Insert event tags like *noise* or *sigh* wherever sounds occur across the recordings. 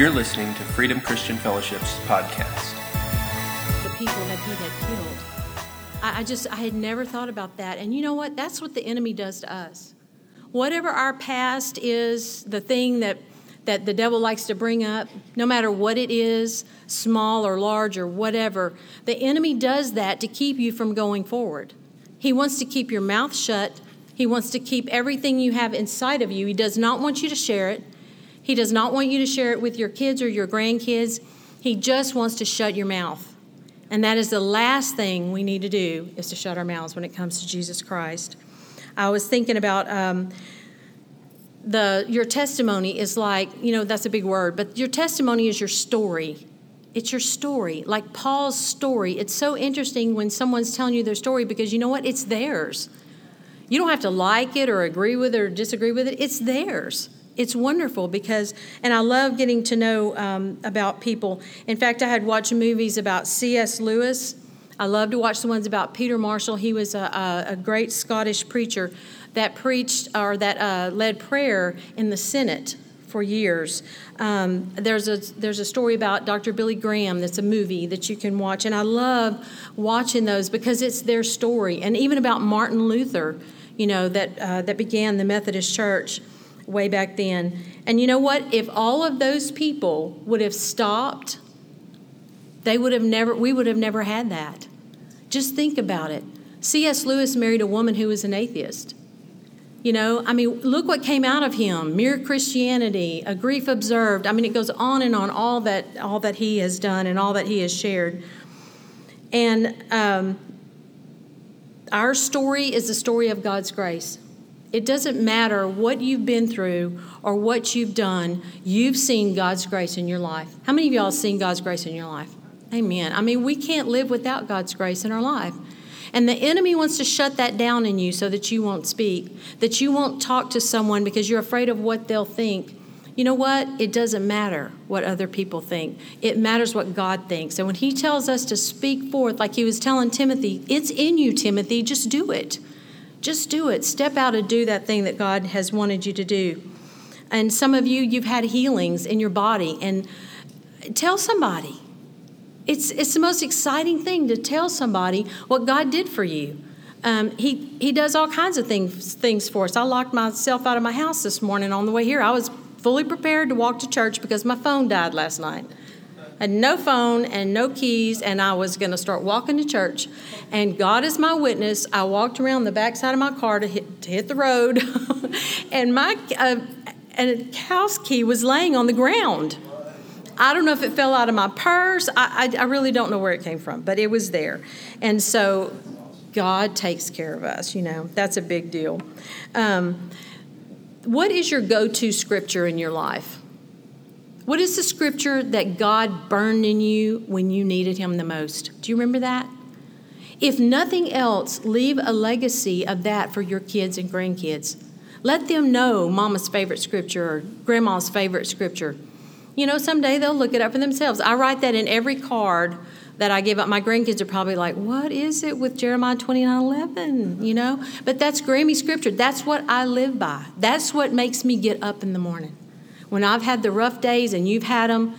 You're listening to Freedom Christian Fellowship's podcast. The people that he had killed. I, I just, I had never thought about that. And you know what? That's what the enemy does to us. Whatever our past is, the thing that that the devil likes to bring up, no matter what it is, small or large or whatever, the enemy does that to keep you from going forward. He wants to keep your mouth shut. He wants to keep everything you have inside of you. He does not want you to share it. He does not want you to share it with your kids or your grandkids. He just wants to shut your mouth. And that is the last thing we need to do is to shut our mouths when it comes to Jesus Christ. I was thinking about um, the your testimony is like you know that's a big word but your testimony is your story it's your story like paul's story it's so interesting when someone's telling you their story because you know what it's theirs you don't have to like it or agree with it or disagree with it it's theirs it's wonderful because and i love getting to know um, about people in fact i had watched movies about cs lewis i love to watch the ones about peter marshall he was a, a, great scottish preacher that preached or that uh, led prayer in the Senate for years. Um, there's a there's a story about Dr. Billy Graham that's a movie that you can watch, and I love watching those because it's their story, and even about Martin Luther, you know that uh, that began the Methodist Church way back then. And you know what? If all of those people would have stopped, they would have never we would have never had that. Just think about it. C.S. Lewis married a woman who was an atheist. You know, I mean, look what came out of him: mere Christianity, a grief observed. I mean, it goes on and on. All that, all that he has done, and all that he has shared. And um, our story is the story of God's grace. It doesn't matter what you've been through or what you've done. You've seen God's grace in your life. How many of y'all seen God's grace in your life? Amen. I mean, we can't live without God's grace in our life. And the enemy wants to shut that down in you so that you won't speak, that you won't talk to someone because you're afraid of what they'll think. You know what? It doesn't matter what other people think. It matters what God thinks. And when He tells us to speak forth, like He was telling Timothy, it's in you, Timothy, just do it. Just do it. Step out and do that thing that God has wanted you to do. And some of you, you've had healings in your body, and tell somebody it's, it's the most exciting thing to tell somebody what God did for you. Um, he, he does all kinds of things, things for us. I locked myself out of my house this morning on the way here. I was fully prepared to walk to church because my phone died last night. Had no phone and no keys, and I was going to start walking to church. And God is my witness. I walked around the backside of my car to hit, to hit the road, *laughs* and my uh, and house key was laying on the ground. I don't know if it fell out of my purse. I, I, I really don't know where it came from, but it was there. And so God takes care of us, you know, that's a big deal. Um, what is your go to scripture in your life? What is the scripture that God burned in you when you needed Him the most? Do you remember that? If nothing else, leave a legacy of that for your kids and grandkids. Let them know mama's favorite scripture or grandma's favorite scripture. You know, someday they'll look it up for themselves. I write that in every card that I give up. My grandkids are probably like, what is it with Jeremiah 29 11? You know? But that's Grammy scripture. That's what I live by. That's what makes me get up in the morning. When I've had the rough days and you've had them,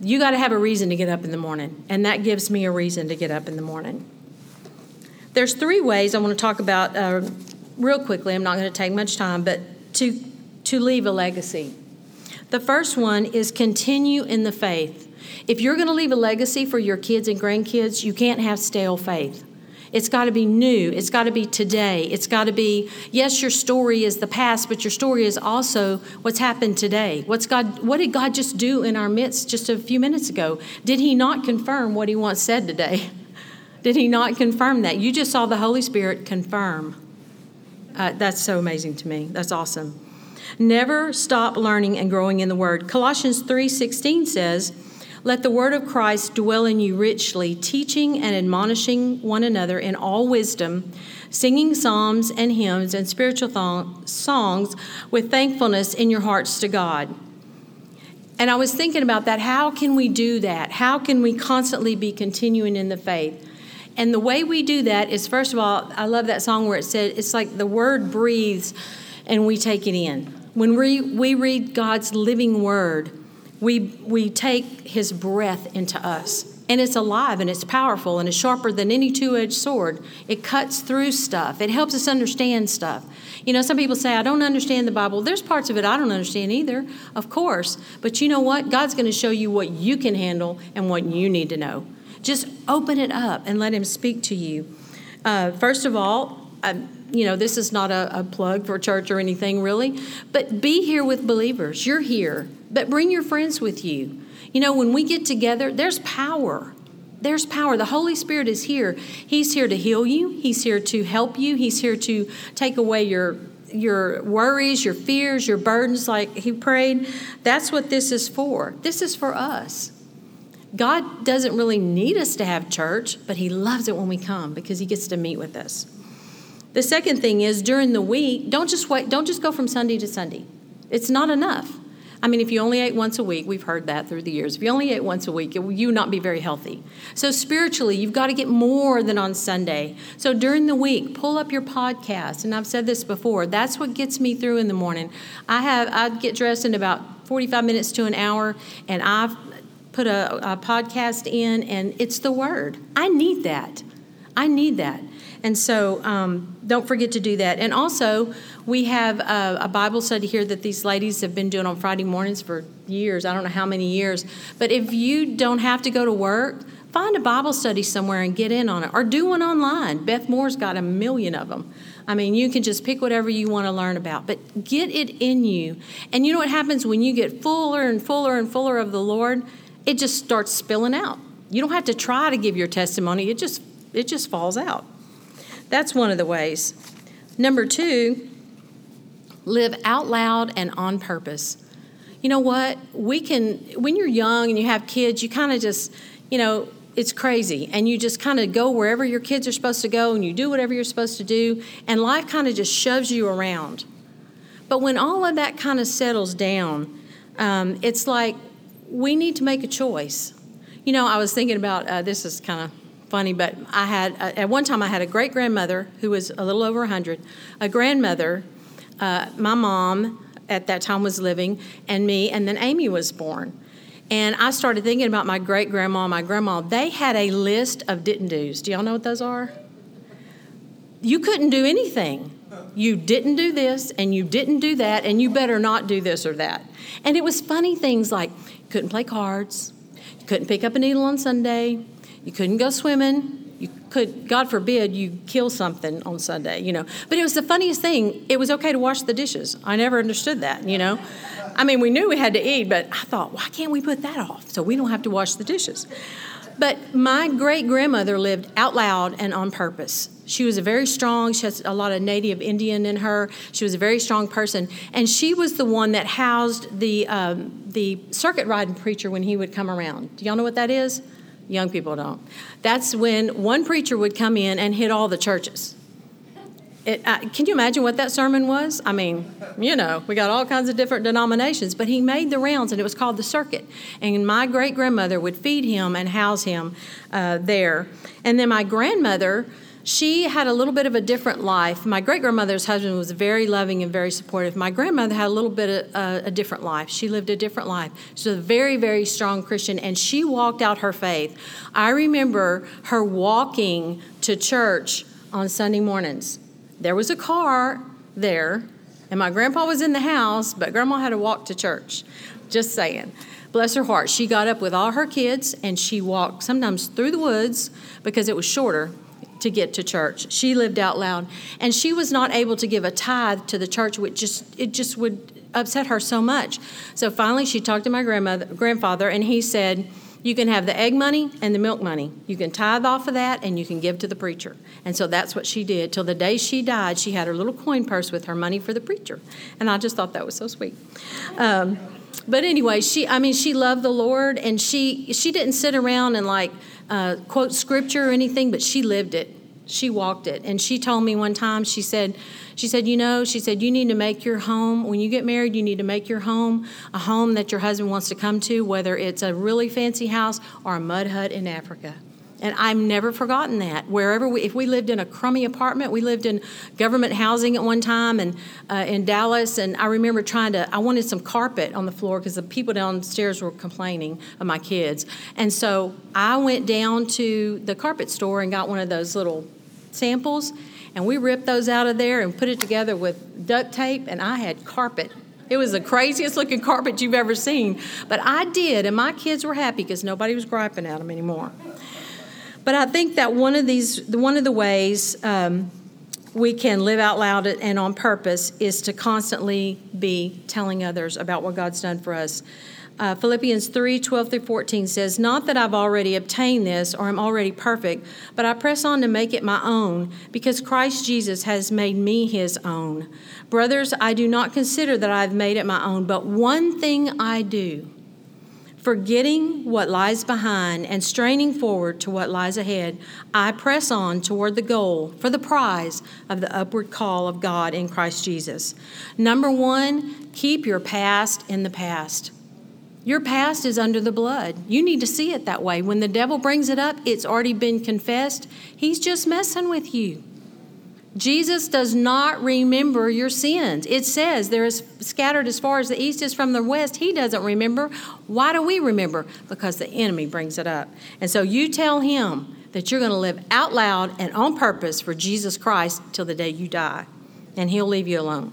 you got to have a reason to get up in the morning. And that gives me a reason to get up in the morning. There's three ways I want to talk about uh, real quickly. I'm not going to take much time, but to, to leave a legacy. The first one is continue in the faith. If you're going to leave a legacy for your kids and grandkids, you can't have stale faith. It's got to be new. It's got to be today. It's got to be yes, your story is the past, but your story is also what's happened today. What's God what did God just do in our midst just a few minutes ago? Did he not confirm what he once said today? *laughs* Did he not confirm that? You just saw the Holy Spirit confirm. Uh, that's so amazing to me. That's awesome. Never stop learning and growing in the word. Colossians 3:16 says, "Let the word of Christ dwell in you richly, teaching and admonishing one another in all wisdom, singing psalms and hymns and spiritual th- songs with thankfulness in your hearts to God." And I was thinking about that. How can we do that? How can we constantly be continuing in the faith? And the way we do that is, first of all, I love that song where it said, it's like the word breathes and we take it in. When we, we read God's living word, we, we take his breath into us. And it's alive and it's powerful and it's sharper than any two edged sword. It cuts through stuff, it helps us understand stuff. You know, some people say, I don't understand the Bible. There's parts of it I don't understand either, of course. But you know what? God's going to show you what you can handle and what you need to know. Just open it up and let Him speak to you. Uh, first of all, um, you know, this is not a, a plug for church or anything really, but be here with believers. You're here, but bring your friends with you. You know, when we get together, there's power. There's power. The Holy Spirit is here. He's here to heal you. He's here to help you. He's here to take away your your worries, your fears, your burdens like he prayed. That's what this is for. This is for us. God doesn't really need us to have church, but he loves it when we come because he gets to meet with us. The second thing is during the week, don't just wait, don't just go from Sunday to Sunday. It's not enough. I mean, if you only ate once a week, we've heard that through the years. If you only ate once a week, you would not be very healthy. So spiritually, you've got to get more than on Sunday. So during the week, pull up your podcast. And I've said this before. That's what gets me through in the morning. I have I get dressed in about 45 minutes to an hour, and I've put a, a podcast in, and it's the Word. I need that. I need that. And so um, don't forget to do that. And also, we have a, a, Bible study here that these ladies have been doing on Friday mornings for years. I don't know how many years. But if you don't have to go to work, find a Bible study somewhere and get in on it, or do one online. Beth Moore's got a million of them. I mean, you can just pick whatever you want to learn about, but get it in you. And you know what happens when you get fuller and fuller and fuller of the Lord? It just starts spilling out. You don't have to try to give your testimony. It just it just falls out. That's one of the ways. Number two, live out loud and on purpose. You know what? We can, when you're young and you have kids, you kind of just, you know, it's crazy. And you just kind of go wherever your kids are supposed to go and you do whatever you're supposed to do, and life kind of just shoves you around. But when all of that kind of settles down, um, it's like we need to make a choice. You know, I was thinking about uh, this is kind of funny, but I had uh, at one time I had a great grandmother who was a little over 100, a grandmother, uh, my mom at that time was living, and me, and then Amy was born. And I started thinking about my great grandma, my grandma. They had a list of didn't do's. Do y'all know what those are? You couldn't do anything. You didn't do this, and you didn't do that, and you better not do this or that. And it was funny things like couldn't play cards, couldn't pick up a needle on Sunday, you couldn't go swimming. You could, God forbid, you kill something on Sunday, you know. But it was the funniest thing. It was okay to wash the dishes. I never understood that, you know. I mean, we knew we had to eat, but I thought, why can't we put that off so we don't have to wash the dishes? But my great grandmother lived out loud and on purpose. She was a very strong, she has a lot of native Indian in her. She was a very strong person. And she was the one that housed the, um, the circuit riding preacher when he would come around. Do y'all know what that is? Young people don't. That's when one preacher would come in and hit all the churches. It, can you imagine what that sermon was? I mean, you know, we got all kinds of different denominations, but he made the rounds and it was called the circuit. And my great grandmother would feed him and house him uh, there. And then my grandmother, she had a little bit of a different life. My great grandmother's husband was very loving and very supportive. My grandmother had a little bit of uh, a different life. She lived a different life. She was a very, very strong Christian, and she walked out her faith. I remember her walking to church on Sunday mornings. There was a car there, and my grandpa was in the house, but grandma had to walk to church. Just saying bless her heart, she got up with all her kids and she walked sometimes through the woods because it was shorter to get to church. She lived out loud, and she was not able to give a tithe to the church, which just it just would upset her so much. So finally, she talked to my grandmother, grandfather, and he said, "You can have the egg money and the milk money. You can tithe off of that, and you can give to the preacher." And so that's what she did. Till the day she died, she had her little coin purse with her money for the preacher, and I just thought that was so sweet. Um, but anyway, she I mean she loved the Lord, and she she didn't sit around and like uh, quote scripture or anything, but she lived it. She walked it. And she told me one time, she said, she said, you know, she said, you need to make your home, when you get married, you need to make your home a home that your husband wants to come to, whether it's a really fancy house or a mud hut in Africa. And I've never forgotten that. Wherever we, if we lived in a crummy apartment, we lived in government housing at one time and uh, in Dallas. And I remember trying to, I wanted some carpet on the floor because the people downstairs were complaining of my kids. And so I went down to the carpet store and got one of those little samples. And we ripped those out of there and put it together with duct tape. And I had carpet it was the craziest looking carpet you've ever seen. But I did, and my kids were happy because nobody was griping at them anymore. But I think that one of these, one of the ways um, we can live out loud and on purpose is to constantly be telling others about what God's done for us. Uh, Philippians 3 12 through 14 says, Not that I've already obtained this or am already perfect, but I press on to make it my own because Christ Jesus has made me his own. Brothers, I do not consider that I've made it my own, but one thing I do Forgetting what lies behind and straining forward to what lies ahead, I press on toward the goal for the prize of the upward call of God in Christ Jesus. Number one, keep your past in the past. Your past is under the blood. You need to see it that way. When the devil brings it up, it's already been confessed. He's just messing with you. Jesus does not remember your sins. It says they're scattered as far as the east is from the west. He doesn't remember. Why do we remember? Because the enemy brings it up. And so you tell him that you're going to live out loud and on purpose for Jesus Christ till the day you die, and he'll leave you alone.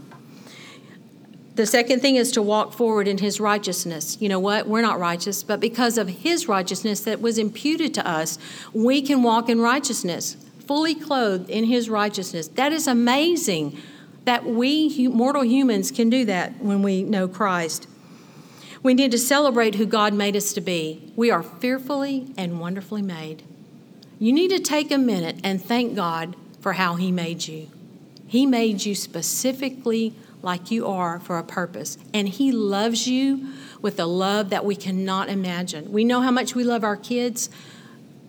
The second thing is to walk forward in his righteousness. You know what? We're not righteous, but because of his righteousness that was imputed to us, we can walk in righteousness fully clothed in his righteousness. That is amazing that we mortal humans can do that when we know Christ. We need to celebrate who God made us to be. We are fearfully and wonderfully made. You need to take a minute and thank God for how He made you. He made you specifically like you are for a purpose, and He loves you with a love that we cannot imagine. We know how much we love our kids,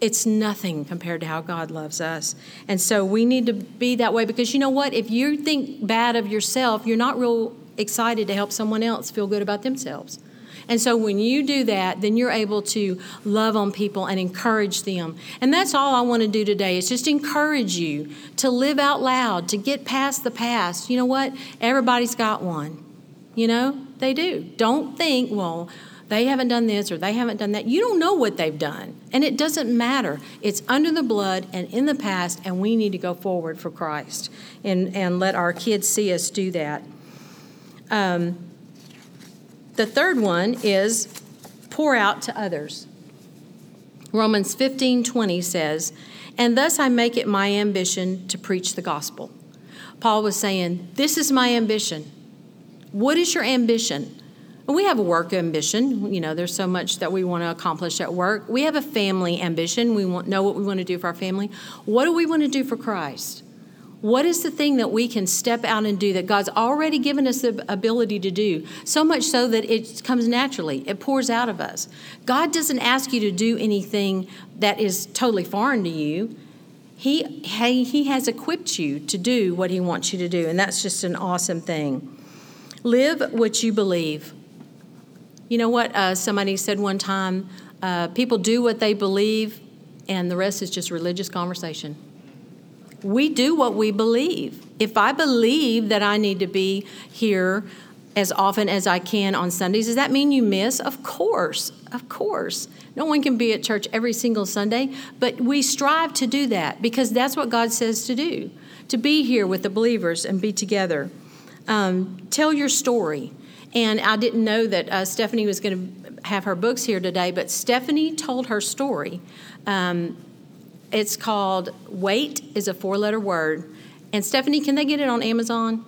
it's nothing compared to how God loves us. And so we need to be that way because you know what? If you think bad of yourself, you're not real excited to help someone else feel good about themselves. And so when you do that, then you're able to love on people and encourage them. And that's all I want to do today is just encourage you to live out loud, to get past the past. You know what? Everybody's got one. You know, they do. Don't think, well, they haven't done this or they haven't done that. You don't know what they've done. And it doesn't matter. It's under the blood and in the past, and we need to go forward for Christ and, and let our kids see us do that. Um, the third one is pour out to others. Romans 15 20 says, And thus I make it my ambition to preach the gospel. Paul was saying, This is my ambition. What is your ambition? We have a work ambition. You know, there's so much that we want to accomplish at work. We have a family ambition. We want know what we want to do for our family. What do we want to do for Christ? What is the thing that we can step out and do that God's already given us the ability to do? So much so that it comes naturally, it pours out of us. God doesn't ask you to do anything that is totally foreign to you. He, he, he has equipped you to do what He wants you to do, and that's just an awesome thing. Live what you believe. You know what? Uh, somebody said one time uh, people do what they believe, and the rest is just religious conversation. We do what we believe. If I believe that I need to be here as often as I can on Sundays, does that mean you miss? Of course, of course. No one can be at church every single Sunday, but we strive to do that because that's what God says to do to be here with the believers and be together. Um, tell your story. And I didn't know that uh, Stephanie was going to have her books here today, but Stephanie told her story. Um, it's called Wait is a four letter word. And Stephanie, can they get it on Amazon?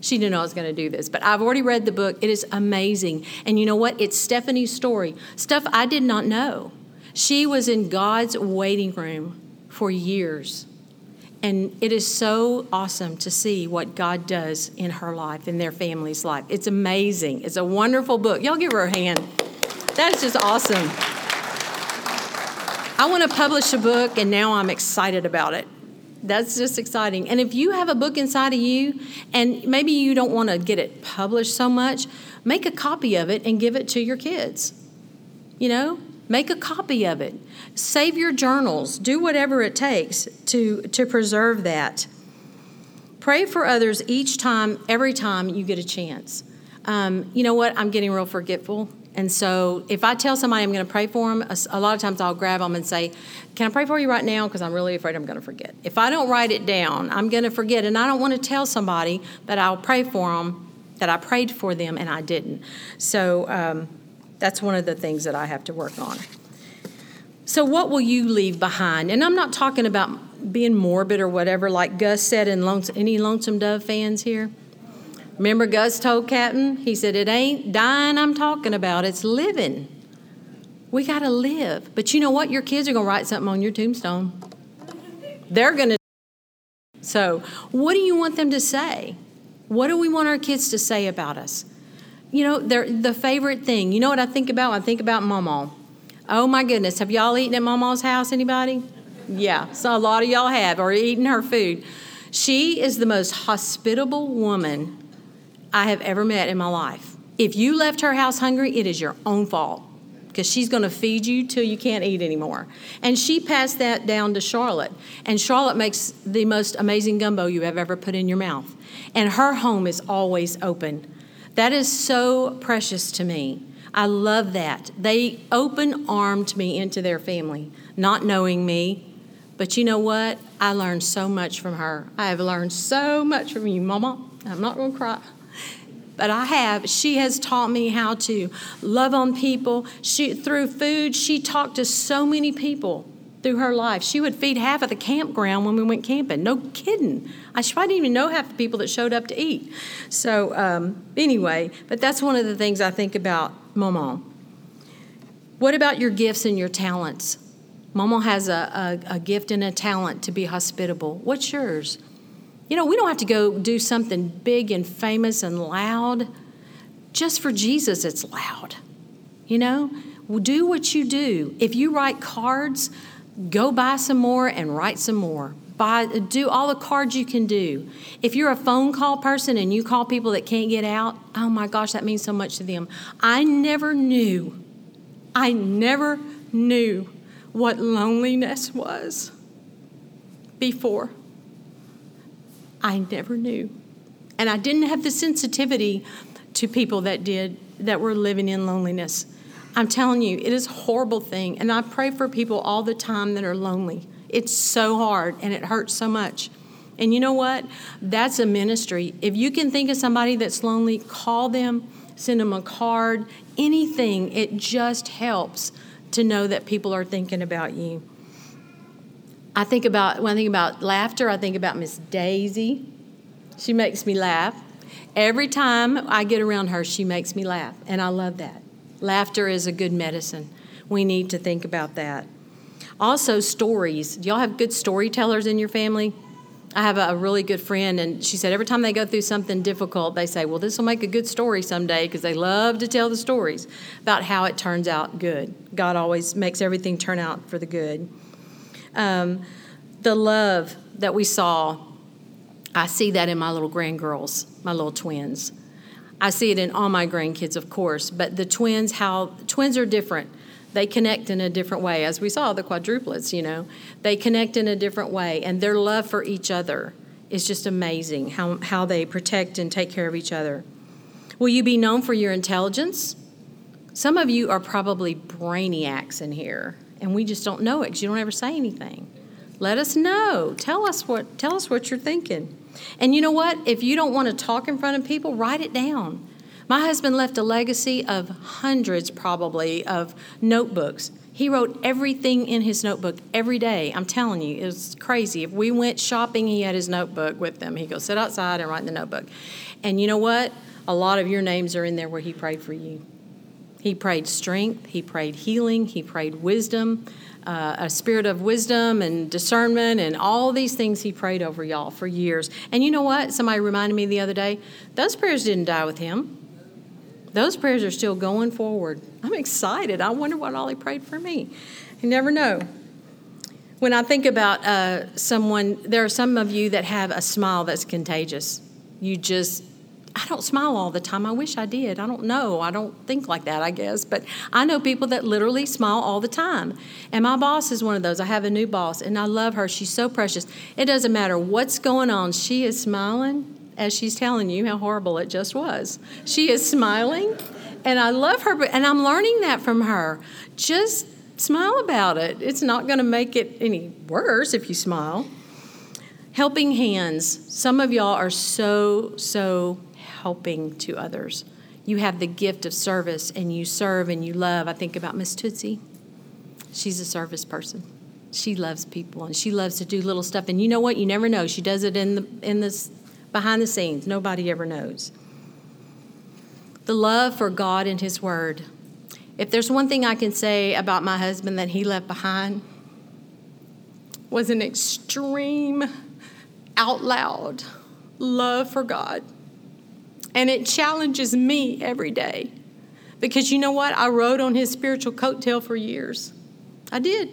She didn't know I was going to do this, but I've already read the book. It is amazing. And you know what? It's Stephanie's story. Stuff I did not know. She was in God's waiting room for years. And it is so awesome to see what God does in her life, in their family's life. It's amazing. It's a wonderful book. Y'all give her a hand. That's just awesome. I want to publish a book, and now I'm excited about it. That's just exciting. And if you have a book inside of you, and maybe you don't want to get it published so much, make a copy of it and give it to your kids. You know, Make a copy of it. Save your journals. Do whatever it takes to, to preserve that. Pray for others each time, every time you get a chance. Um, you know what? I'm getting real forgetful. And so if I tell somebody I'm going to pray for them, a, a lot of times I'll grab them and say, Can I pray for you right now? Because I'm really afraid I'm going to forget. If I don't write it down, I'm going to forget. And I don't want to tell somebody that I'll pray for them, that I prayed for them and I didn't. So um, that's one of the things that I have to work on. So, what will you leave behind? And I'm not talking about being morbid or whatever, like Gus said in Lonesome, any Lonesome Dove fans here? Remember, Gus told Captain, he said, It ain't dying I'm talking about, it's living. We got to live. But you know what? Your kids are going to write something on your tombstone. They're going to. So, what do you want them to say? What do we want our kids to say about us? You know, the favorite thing. You know what I think about? I think about Mama. Oh my goodness, have y'all eaten at Mama's house? Anybody? Yeah, so a lot of y'all have, or eaten her food. She is the most hospitable woman I have ever met in my life. If you left her house hungry, it is your own fault because she's going to feed you till you can't eat anymore. And she passed that down to Charlotte. And Charlotte makes the most amazing gumbo you have ever put in your mouth. And her home is always open. That is so precious to me. I love that. They open armed me into their family, not knowing me. But you know what? I learned so much from her. I have learned so much from you, Mama. I'm not going to cry but I have. She has taught me how to love on people. She, through food, she talked to so many people through her life. She would feed half of the campground when we went camping. No kidding. I didn't even know half the people that showed up to eat. So, um, anyway, but that's one of the things I think about Mama. What about your gifts and your talents? Mama has a, a, a gift and a talent to be hospitable. What's yours? You know, we don't have to go do something big and famous and loud. Just for Jesus, it's loud. You know, do what you do. If you write cards, go buy some more and write some more. Buy, do all the cards you can do. If you're a phone call person and you call people that can't get out, oh my gosh, that means so much to them. I never knew, I never knew what loneliness was before. I never knew. And I didn't have the sensitivity to people that did, that were living in loneliness. I'm telling you, it is a horrible thing. And I pray for people all the time that are lonely. It's so hard and it hurts so much. And you know what? That's a ministry. If you can think of somebody that's lonely, call them, send them a card, anything. It just helps to know that people are thinking about you. I think about when I think about laughter, I think about Miss Daisy. She makes me laugh. Every time I get around her, she makes me laugh, and I love that. Laughter is a good medicine. We need to think about that. Also, stories. Do y'all have good storytellers in your family? I have a really good friend, and she said every time they go through something difficult, they say, Well, this will make a good story someday because they love to tell the stories about how it turns out good. God always makes everything turn out for the good. Um, the love that we saw, I see that in my little grandgirls, my little twins. I see it in all my grandkids, of course, but the twins, how twins are different. They connect in a different way, as we saw the quadruplets, you know. They connect in a different way, and their love for each other is just amazing how, how they protect and take care of each other. Will you be known for your intelligence? Some of you are probably brainiacs in here and we just don't know it because you don't ever say anything. Let us know. Tell us what tell us what you're thinking. And you know what? If you don't want to talk in front of people, write it down. My husband left a legacy of hundreds probably of notebooks. He wrote everything in his notebook every day. I'm telling you, it was crazy. If we went shopping, he had his notebook with him. He'd go sit outside and write in the notebook. And you know what? A lot of your names are in there where he prayed for you. He prayed strength, he prayed healing, he prayed wisdom, uh, a spirit of wisdom and discernment, and all these things he prayed over y'all for years. And you know what? Somebody reminded me the other day those prayers didn't die with him. Those prayers are still going forward. I'm excited. I wonder what all he prayed for me. You never know. When I think about uh, someone, there are some of you that have a smile that's contagious. You just I don't smile all the time. I wish I did. I don't know. I don't think like that, I guess. But I know people that literally smile all the time. And my boss is one of those. I have a new boss, and I love her. She's so precious. It doesn't matter what's going on, she is smiling as she's telling you how horrible it just was. She is smiling, and I love her, and I'm learning that from her. Just smile about it. It's not going to make it any worse if you smile. Helping hands. Some of y'all are so, so helping to others. You have the gift of service and you serve and you love. I think about Miss Tootsie. She's a service person. She loves people and she loves to do little stuff. And you know what? You never know. She does it in the in this behind the scenes. Nobody ever knows. The love for God and His Word. If there's one thing I can say about my husband that he left behind, was an extreme, out loud love for God. And it challenges me every day. Because you know what? I rode on his spiritual coattail for years. I did.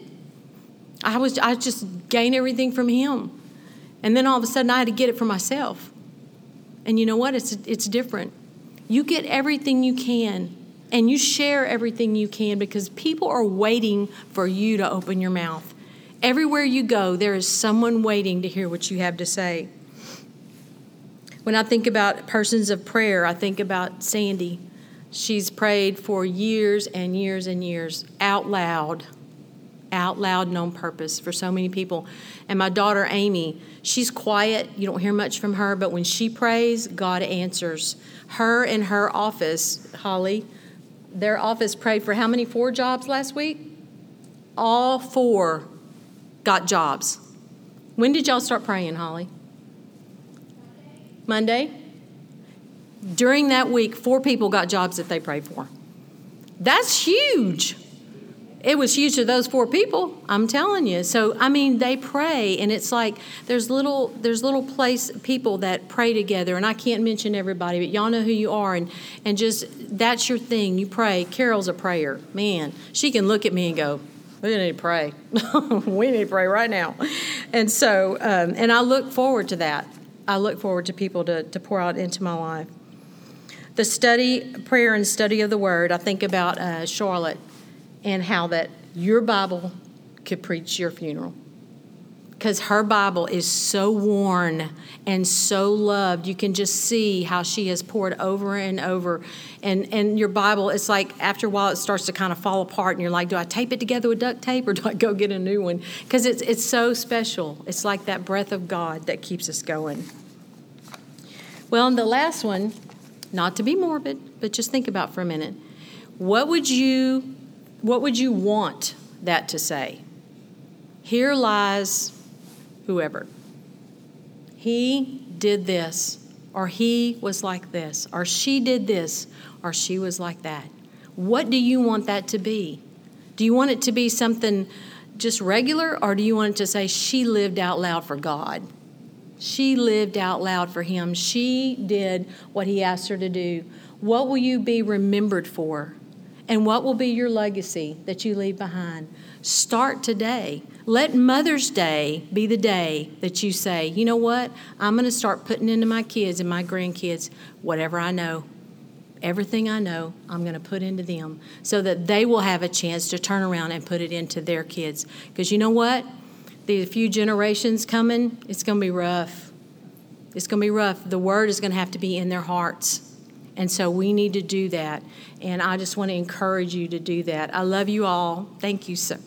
I was I just gained everything from him. And then all of a sudden I had to get it for myself. And you know what? It's it's different. You get everything you can and you share everything you can because people are waiting for you to open your mouth. Everywhere you go, there is someone waiting to hear what you have to say. When I think about persons of prayer, I think about Sandy. She's prayed for years and years and years out loud, out loud and on purpose for so many people. And my daughter Amy, she's quiet. You don't hear much from her, but when she prays, God answers. Her in her office, Holly, their office prayed for how many four jobs last week? All four got jobs. When did y'all start praying, Holly? Monday. During that week, four people got jobs that they prayed for. That's huge. It was huge to those four people, I'm telling you. So I mean, they pray, and it's like there's little there's little place people that pray together, and I can't mention everybody, but y'all know who you are, and and just that's your thing. You pray. Carol's a prayer, man. She can look at me and go, "We need to pray. *laughs* we need to pray right now," and so um, and I look forward to that. I look forward to people to, to pour out into my life. The study, prayer, and study of the Word. I think about uh, Charlotte and how that your Bible could preach your funeral. Because her Bible is so worn and so loved. You can just see how she has poured over and over. And, and your Bible, it's like after a while it starts to kind of fall apart, and you're like, do I tape it together with duct tape or do I go get a new one? Because it's, it's so special. It's like that breath of God that keeps us going. Well, and the last one, not to be morbid, but just think about for a minute. What would you what would you want that to say? Here lies whoever. He did this, or he was like this, or she did this, or she was like that. What do you want that to be? Do you want it to be something just regular, or do you want it to say she lived out loud for God? She lived out loud for Him. She did what He asked her to do. What will you be remembered for? And what will be your legacy that you leave behind? Start today. Let Mother's Day be the day that you say, you know what? I'm going to start putting into my kids and my grandkids whatever I know. Everything I know, I'm going to put into them so that they will have a chance to turn around and put it into their kids. Because you know what? The few generations coming, it's going to be rough. It's going to be rough. The word is going to have to be in their hearts. And so we need to do that. And I just want to encourage you to do that. I love you all. Thank you so